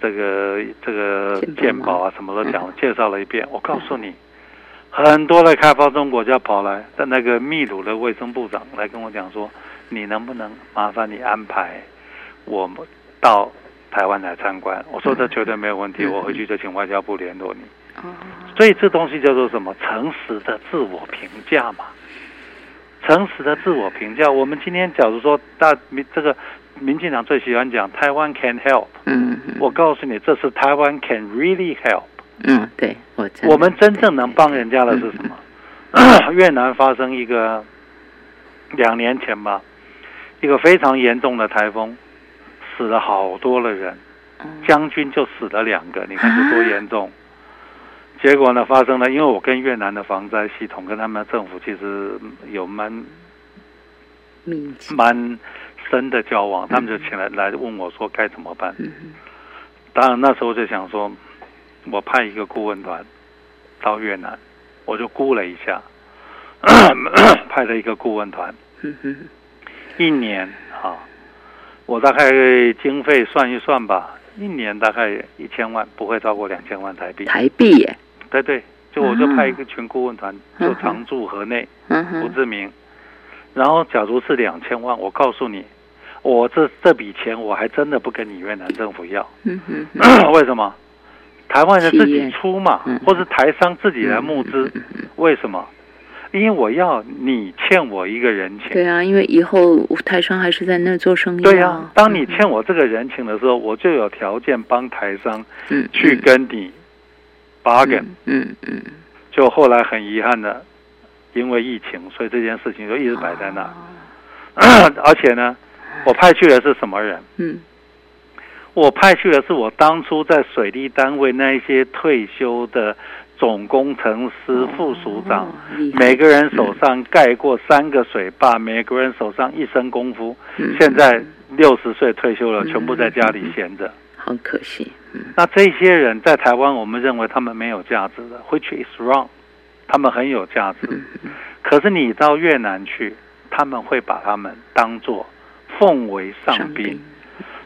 这个这个健保啊什么都讲介绍了一遍。我告诉你，很多的开发中国家跑来，在那个秘鲁的卫生部长来跟我讲说，你能不能麻烦你安排我们到。台湾来参观，我说这绝对没有问题，我回去就请外交部联络你。所以这东西叫做什么？诚实的自我评价嘛。诚实的自我评价，我们今天假如说大民这个民进党最喜欢讲台湾 can help，嗯，我告诉你，这是台湾 can really help。嗯，对，我我们真正能帮人家的是什么？[coughs] 越南发生一个两年前吧，一个非常严重的台风。死了好多的人，将军就死了两个，你看这多严重。结果呢，发生了，因为我跟越南的防灾系统跟他们的政府其实有蛮蛮深的交往，他们就请来来问我说该怎么办。当然那时候就想说，我派一个顾问团到越南，我就估了一下，[clears throat] 派了一个顾问团，一年啊。我大概经费算一算吧，一年大概一千万，不会超过两千万台币。台币耶？对对，就我就派一个全顾问团，就常驻河内，胡志明。然后，假如是两千万，我告诉你，我这这笔钱我还真的不跟你越南政府要。嗯哼。[coughs] 为什么？台湾人自己出嘛，或是台商自己来募资？为什么？因为我要你欠我一个人情。对啊，因为以后台商还是在那做生意。对啊，当你欠我这个人情的时候，我就有条件帮台商去跟你 bargain。嗯嗯。就后来很遗憾的，因为疫情，所以这件事情就一直摆在那。[clears throat] 而且呢，我派去的是什么人？嗯。我派去的是我当初在水利单位那一些退休的。总工程师、副署长，每个人手上盖过三个水坝，每个人手上一身功夫。现在六十岁退休了，全部在家里闲着，很可惜。那这些人在台湾，我们认为他们没有价值的，which is wrong。他们很有价值，可是你到越南去，他们会把他们当做奉为上宾。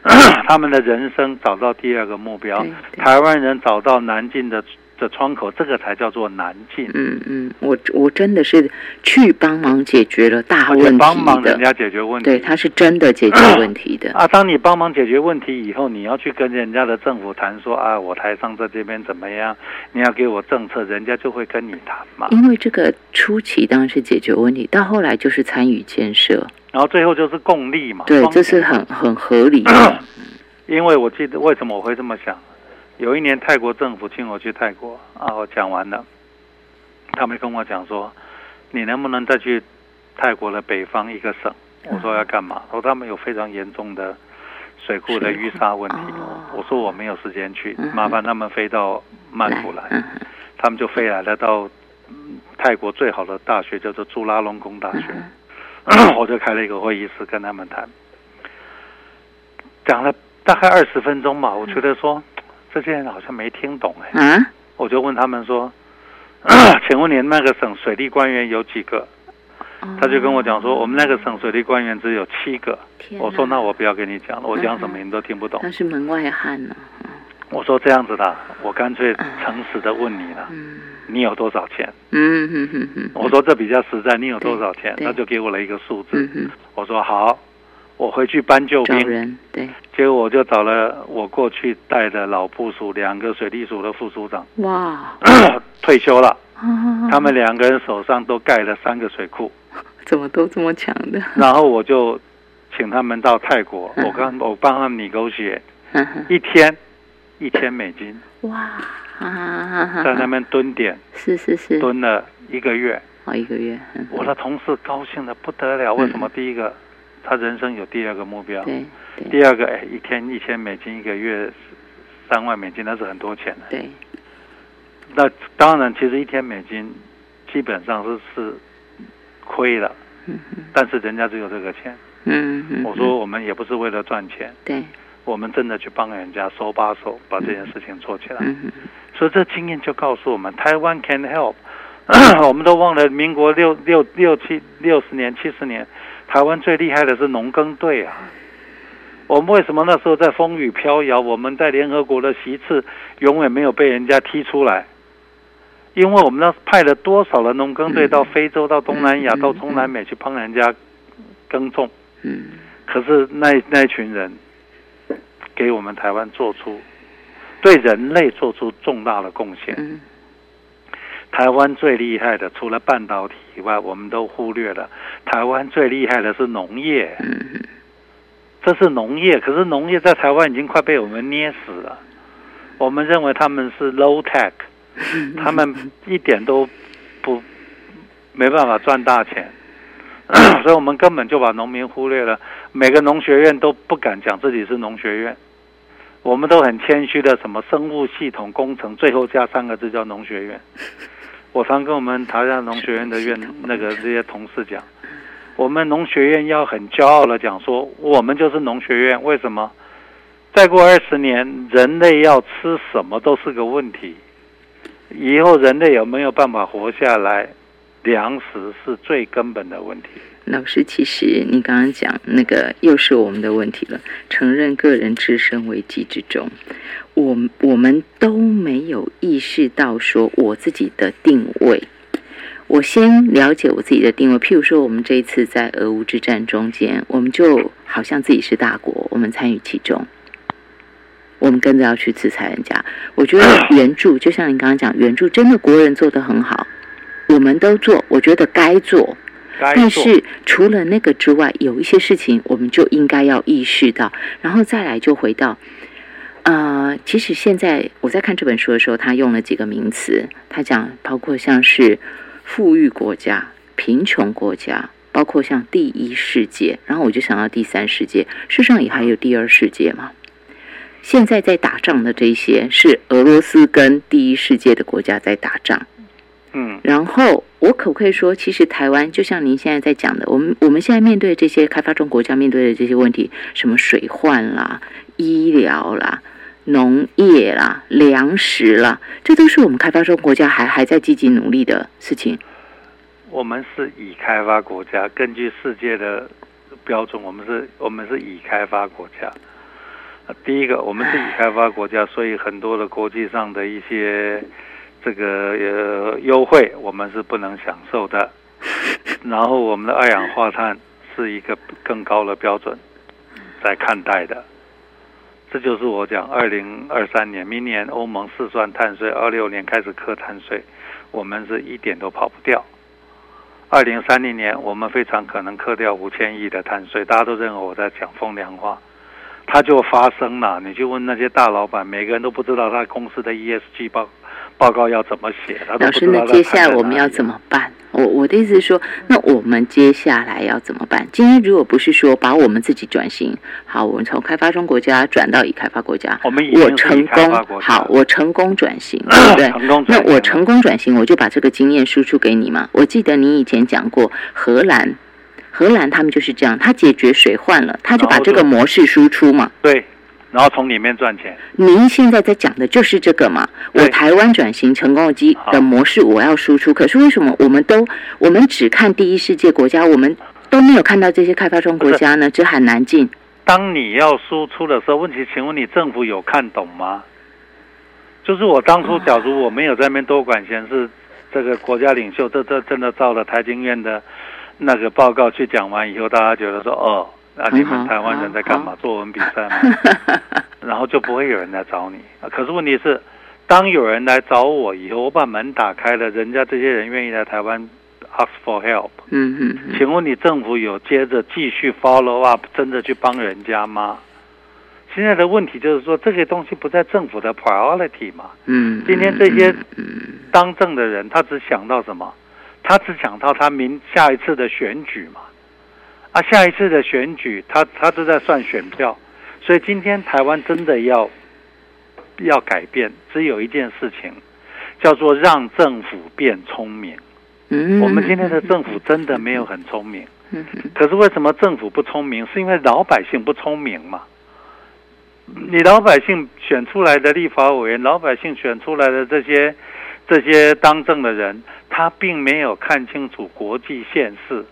[clears throat] 他们的人生找到第二个目标，台湾人找到南进的。的窗口，这个才叫做难进。嗯嗯，我我真的是去帮忙解决了大问题帮忙人家解决问题。对，他是真的解决问题的。啊，[coughs] 当你帮忙解决问题以后，你要去跟人家的政府谈说啊，我台上在这边怎么样？你要给我政策，人家就会跟你谈嘛。因为这个初期当然是解决问题，到后来就是参与建设，然后最后就是共利嘛。对，这是很很合理的。[coughs] 因为我记得为什么我会这么想。有一年，泰国政府请我去泰国啊，我讲完了，他们跟我讲说，你能不能再去泰国的北方一个省？我说要干嘛？说他们有非常严重的水库的淤沙问题。我说我没有时间去，麻烦他们飞到曼谷来。他们就飞来了到泰国最好的大学，叫做朱拉隆功大学。[coughs] 我就开了一个会议室跟他们谈，讲了大概二十分钟吧。我觉得说。这些人好像没听懂哎，嗯，我就问他们说：“ [coughs] 请问您那个省水利官员有几个？”他就跟我讲说：“我们那个省水利官员只有七个。”我说：“那我不要跟你讲了，我讲什么你都听不懂。”那是门外汉呢。我说：“这样子的，我干脆诚实的问你了，你有多少钱？”嗯。我说：“这比较实在，你有多少钱？”他就给我了一个数字。我说：“好。”我回去搬救兵，人对，结果我就找了我过去带的老部署两个水利署的副署长，哇，[clears throat] 退休了，他们两个人手上都盖了三个水库，[laughs] 怎么都这么强的？然后我就请他们到泰国，我刚我帮他们拟狗血，一天一千美金，哇，啊，在那边蹲点，是是是，蹲了一个月，哦，一个月，嗯。我的同事高兴的不得了。为什么？第一个，他人生有第二个目标；第二个，哎，一天一千美金，一个月三万美金，那是很多钱的。对，那当然，其实一天美金基本上是是亏了，但是人家只有这个钱。嗯嗯，我说我们也不是为了赚钱，对，我们真的去帮人家手把手把这件事情做起来。所以这经验就告诉我们，台湾 can help。[coughs] 我们都忘了民国六六六七六十年七十年，台湾最厉害的是农耕队啊。我们为什么那时候在风雨飘摇，我们在联合国的席次永远没有被人家踢出来？因为我们那派了多少的农耕队到非洲、到东南亚、嗯到中南美去帮人家耕种，嗯可是那那一群人给我们台湾做出对人类做出重大的贡献。嗯台湾最厉害的，除了半导体以外，我们都忽略了。台湾最厉害的是农业，这是农业。可是农业在台湾已经快被我们捏死了。我们认为他们是 low tech，嗯，他们一点都不没办法赚大钱，[clears throat] 所以我们根本就把农民忽略了。每个农学院都不敢讲自己是农学院，我们都很谦虚的，什么生物系统工程，最后加三个字叫农学院。我常跟我们台湾农学院的院那个这些同事讲，我们农学院要很骄傲的讲说，我们就是农学院。为什么？再过二十年，人类要吃什么都是个问题。以后人类有没有办法活下来，粮食是最根本的问题。老师，其实你刚刚讲那个又是我们的问题了，承认个人置身危机之中，我我们都没有意识到说我自己的定位。我先了解我自己的定位，譬如说，我们这一次在俄乌之战中间，我们就好像自己是大国，我们参与其中，我们跟着要去制裁人家。我觉得 [coughs] 援助，就像你刚刚讲，援助真的国人做得很好，我们都做，我觉得该做。但是除了那个之外，有一些事情我们就应该要意识到，然后再来就回到，呃，其实现在我在看这本书的时候，他用了几个名词，他讲包括像是富裕国家、贫穷国家，包括像第一世界，然后我就想到第三世界，事实上也还有第二世界嘛。现在在打仗的这些是俄罗斯跟第一世界的国家在打仗，嗯。然后我可不可以说，其实台湾就像您现在在讲的，我们我们现在面对这些开发中国家面对的这些问题，什么水患啦、医疗啦、农业啦、粮食啦，这都是我们开发中国家还还在积极努力的事情。我们是已开发国家，根据世界的标准，我们是我们是已开发国家。第一个，我们是已开发国家，所以很多的国际上的一些这个呃优惠，我们是不能享受的。[laughs] 然后，我们的二氧化碳是一个更高的标准在看待的。这就是我讲，二零二三年，明年欧盟试算碳税，二六年开始课碳税，我们是一点都跑不掉。二零三零年，我们非常可能课掉五千亿的碳税，大家都认为我在讲风凉话，它就发生了。你去问那些大老板，每个人都不知道他公司的 ESG 报报告要怎么写，他老师，那接下来我们要怎么办？我我的意思是说，那我们接下来要怎么办？今天如果不是说把我们自己转型，好，我们从开发中国家转到已开发国家，我们我成功好，我成功转型，对 [coughs] 不对？成功那我成功转型，我就把这个经验输出给你嘛。我记得你以前讲过荷兰，荷兰他们就是这样，他解决水患了，他就把这个模式输出嘛。对，然后从里面赚钱。您现在在讲的就是这个嘛？我台湾转型成功的机的模式，我要输出。可是为什么我们都我们只看第一世界国家，我们都没有看到这些开发中国家呢？这很难进。当你要输出的时候，问题，请问你政府有看懂吗？就是我当初，假如我没有在那边多管闲事，这个国家领袖，这这真的照了台经院的那个报告去讲完以后，大家觉得说，哦，那你们台湾人在干嘛好？作文比赛吗？[laughs] 然后就不会有人来找你。啊可是问题是，当有人来找我以后，我把门打开了，人家这些人愿意来台湾 ask for help。嗯嗯嗯，请问你政府有接着继续 follow up，真的去帮人家吗？现在的问题就是说，这些东西不在政府的 priority 嘛？嗯，今天这些嗯当政的人，他只想到什么？他只想到他明下一次的选举嘛。啊，下一次的选举，他他都在算选票。所以今天台湾真的要要改变，只有一件事情，叫做让政府变聪明。嗯，我们今天的政府真的没有很聪明。可是为什么政府不聪明？是因为老百姓不聪明嘛？你老百姓选出来的立法委员，老百姓选出来的这些这些当政的人，他并没有看清楚国际现势，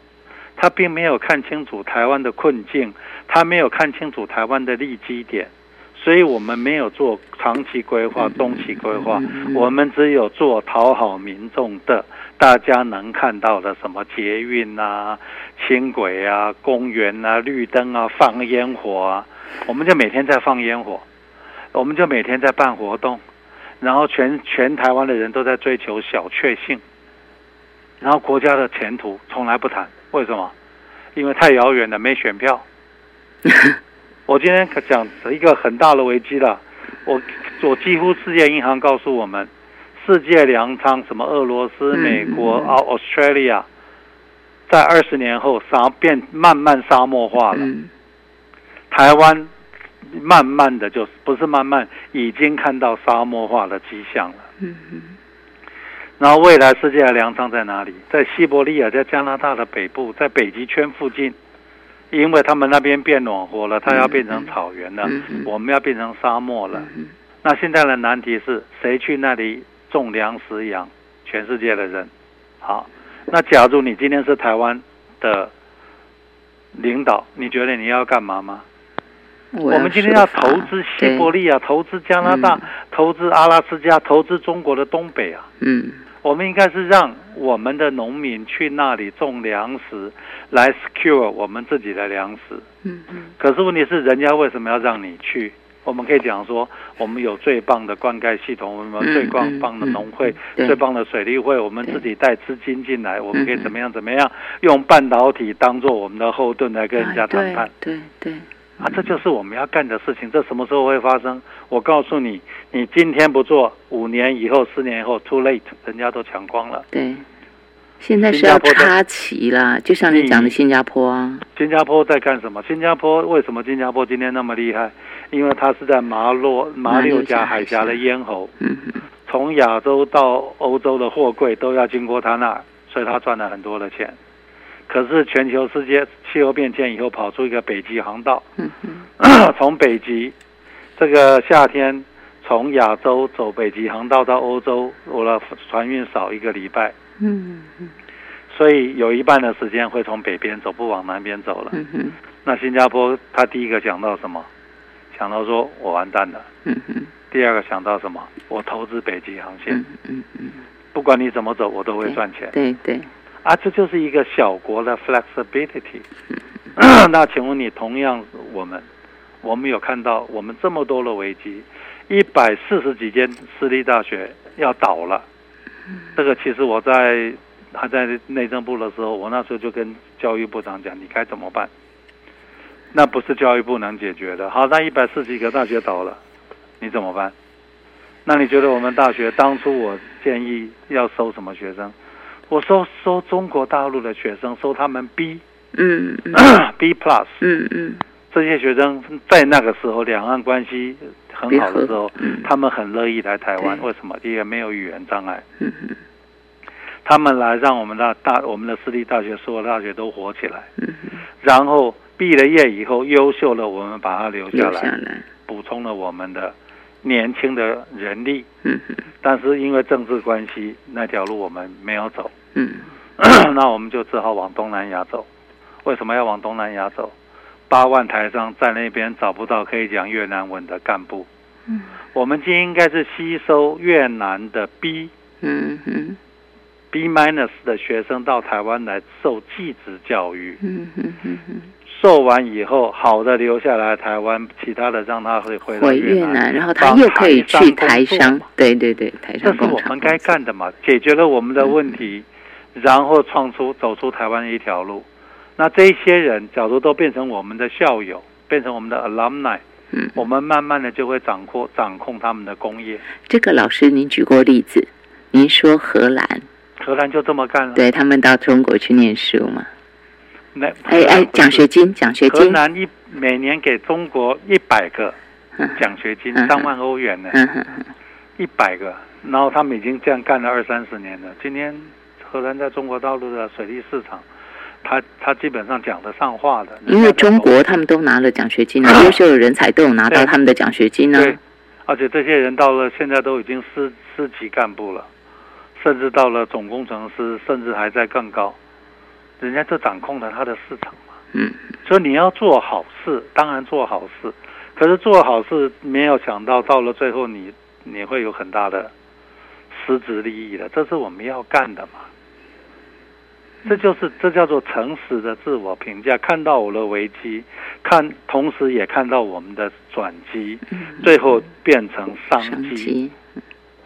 他并没有看清楚台湾的困境，他没有看清楚台湾的利基点，所以我们没有做长期规划、中期规划，我们只有做讨好民众的。大家能看到的什么捷运啊、轻轨啊、公园啊、绿灯啊、放烟火啊，我们就每天在放烟火，我们就每天在办活动，然后全全台湾的人都在追求小确幸，然后国家的前途从来不谈，为什么？因为太遥远了，没选票。[laughs] 我今天可讲一个很大的危机了，我我几乎世界银行告诉我们。世界粮仓，什么俄罗斯、美国、啊 Australia，在二十年后沙变慢慢沙漠化了。嗯台湾慢慢的就不是慢慢，已经看到沙漠化的迹象了。然后未来世界的粮仓在哪里？在西伯利亚，在加拿大的北部，在北极圈附近，因为他们那边变暖和了，它要变成草原了，我们要变成沙漠了。嗯那现在的难题是谁去那里种粮食养全世界的人？好，那假如你今天是台湾的领导，你觉得你要干嘛吗？我我们今天要投资西伯利亚，投资加拿大，嗯投资阿拉斯加，投资中国的东北啊。嗯我们应该是让我们的农民去那里种粮食，来 secure 我们自己的粮食。嗯嗯可是问题是，人家为什么要让你去？我们可以讲说，我们有最棒的灌溉系统，我们有最棒棒的农会，对最棒的水利会，我们自己带资金进来，我们可以怎么样怎么样，用半导体当做我们的后盾来跟人家谈判。对对对，啊，这就是我们要干的事情。这什么时候会发生？我告诉你，你今天不做，五年以后、十年以后，too late，人家都抢光了。对，现在是要插旗了，就像你讲的新加坡啊。新加坡在干什么？新加坡为什么新加坡今天那么厉害？因为它是在马洛马六甲海峡的咽喉，从亚洲到欧洲的货柜都要经过它那儿，所以它赚了很多的钱。可是全球世界气候变迁以后，跑出一个北极航道，[clears throat] 从北极这个夏天从亚洲走北极航道到欧洲，我的船运少一个礼拜，嗯嗯所以有一半的时间会从北边走，不往南边走了。嗯那新加坡他第一个想到什么？想到说我完蛋了。嗯哼第二个想到什么？我投资北极航线，嗯嗯嗯，不管你怎么走，我都会赚钱。对对，啊，这就是一个小国的 flexibility。[clears throat] 那请问你，同样我们，我们有看到我们这么多的危机，一百四十几间私立大学要倒了。这个其实我在还在内政部的时候，我那时候就跟教育部长讲，你该怎么办？那不是教育部能解决的。好，那一百四十几个大学倒了，你怎么办？那你觉得我们大学当初我建议要收什么学生？我收收中国大陆的学生，收他们 B 嗯嗯 [coughs] B plus 嗯嗯这些学生，在那个时候两岸关系很好的时候，嗯他们很乐意来台湾。对为什么？第一个没有语言障碍，嗯他们来让我们的大我们的私立大学所有大学都活起来。嗯，然后毕了业以后，优秀了我们把他留下留下来，补充了我们的年轻的人力。嗯但是因为政治关系，那条路我们没有走。嗯 [clears throat] 那我们就只好往东南亚走。为什么要往东南亚走？八万台商在那边找不到可以讲越南文的干部。嗯。我们今天应该是吸收越南的 B、嗯哼。B minus 的学生到台湾来受技职教育，嗯哼嗯哼，受完以后好的留下来台湾，其他的让他会回到回越越南，然后他又可以去台台商对对对，台商这是我们该干的嘛，解决了我们的问题，然后创出走出台湾的一条路。那这一些人，假如都变成我们的校友，变成我们的 alumni，嗯，我们慢慢的就会掌控掌控他们的工业。这个老师您举过例子，您说荷兰，荷兰就这么干了。对他们到中国去念书嘛？那哎哎，奖学金，奖学荷金，兰一每年给中国一百个嗯奖学金，嗯三万欧元呢，一百个。然后他们已经这样干了二三十年了。今天荷兰在中国大陆的水利市场，他他基本上讲得上话的。因为中国他们都拿了奖学金啊，[clears throat] 优秀的人才都有拿到他们的奖学金呢。对，而且这些人到了现在都已经司司级干部了，甚至到了总工程师，甚至还在更高。人家就掌控了他的市场嘛。嗯，所以你要做好事，当然做好事，可是做好事没有想到到了最后你你会有很大的实质利益的，这是我们要干的嘛。这就是这叫做诚实的自我评价，看到我的危机，看同时也看到我们的转机，最后变成商商机。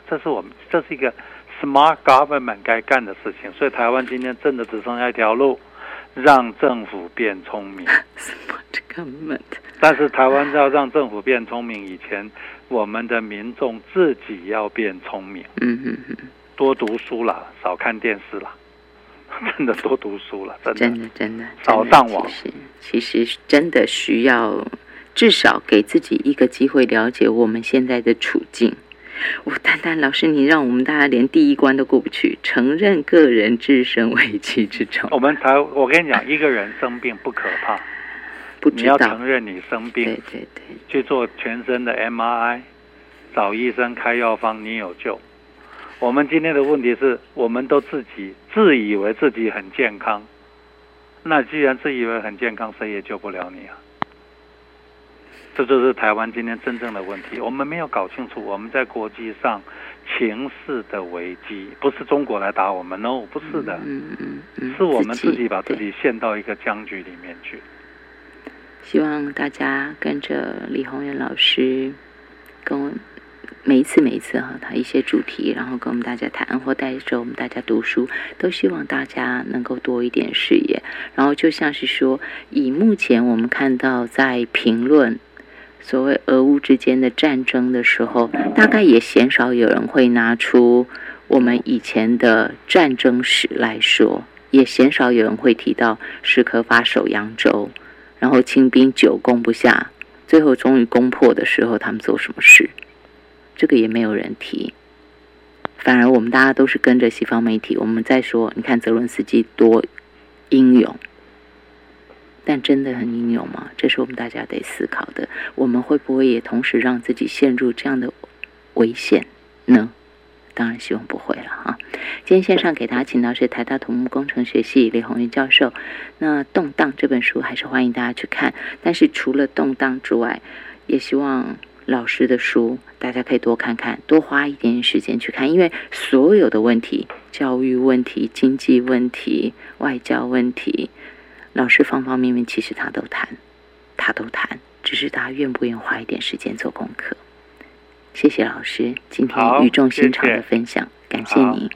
这是我们这是一个 smart government 该干的事情。所以台湾今天真的只剩下一条路，让政府变聪明。[laughs] smart government？[laughs] 但是台湾要让政府变聪明以前，我们的民众自己要变聪明，嗯嗯嗯，多读书啦，少看电视啦，[laughs] 真的多读书了，真的。真的真的，少上网其实其实真的需要至少给自己一个机会了解我们现在的处境。我丹丹老师，你让我们大家连第一关都过不去，承认个人置身危机之中，我们才，我跟你讲，一个人生病不可怕，不知道你要承，认你生病对病，对对，去做全身的 MRI，找医生开药方，你有救。我们今天的问题是，我们都自己自以为自己很健康，那既然自以为很健康，谁也救不了你啊！这就是台湾今天真正的问题。我们没有搞清楚我们在国际上情势的危机，不是中国来打我们，no，不是的，嗯嗯嗯，是我们自己把自己陷到一个僵局里面去。希望大家跟着李宏源老师，跟我每一次每一次哈，他一些主题，然后跟我们大家谈，或带着我们大家读书，都希望大家能够多一点视野。然后就像是说，以目前我们看到在评论所谓俄乌之间的战争的时候，大概也鲜少有人会拿出我们以前的战争史来说，也鲜少有人会提到史可法守扬州。然后清兵久攻不下，最后终于攻破的时候，他们做什么事？这个也没有人提。反而我们大家都是跟着西方媒体，我们在说，你看泽伦斯基多英勇，但真的很英勇吗？这是我们大家得思考的。我们会不会也同时让自己陷入这样的危险呢？当然希望不会了哈。今天线上给大家请到是台大土木工程学系李宏云教授。那《动荡》这本书还是欢迎大家去看，但是除了《动荡》之外，也希望老师的书大家可以多看看，多花一点时间去看，因为所有的问题，教育问题、经济问题、外交问题，老师方方面面其实他都谈，他都谈，只是大家愿不愿意花一点时间做功课。谢谢老师今天语重心长的分享，感谢您。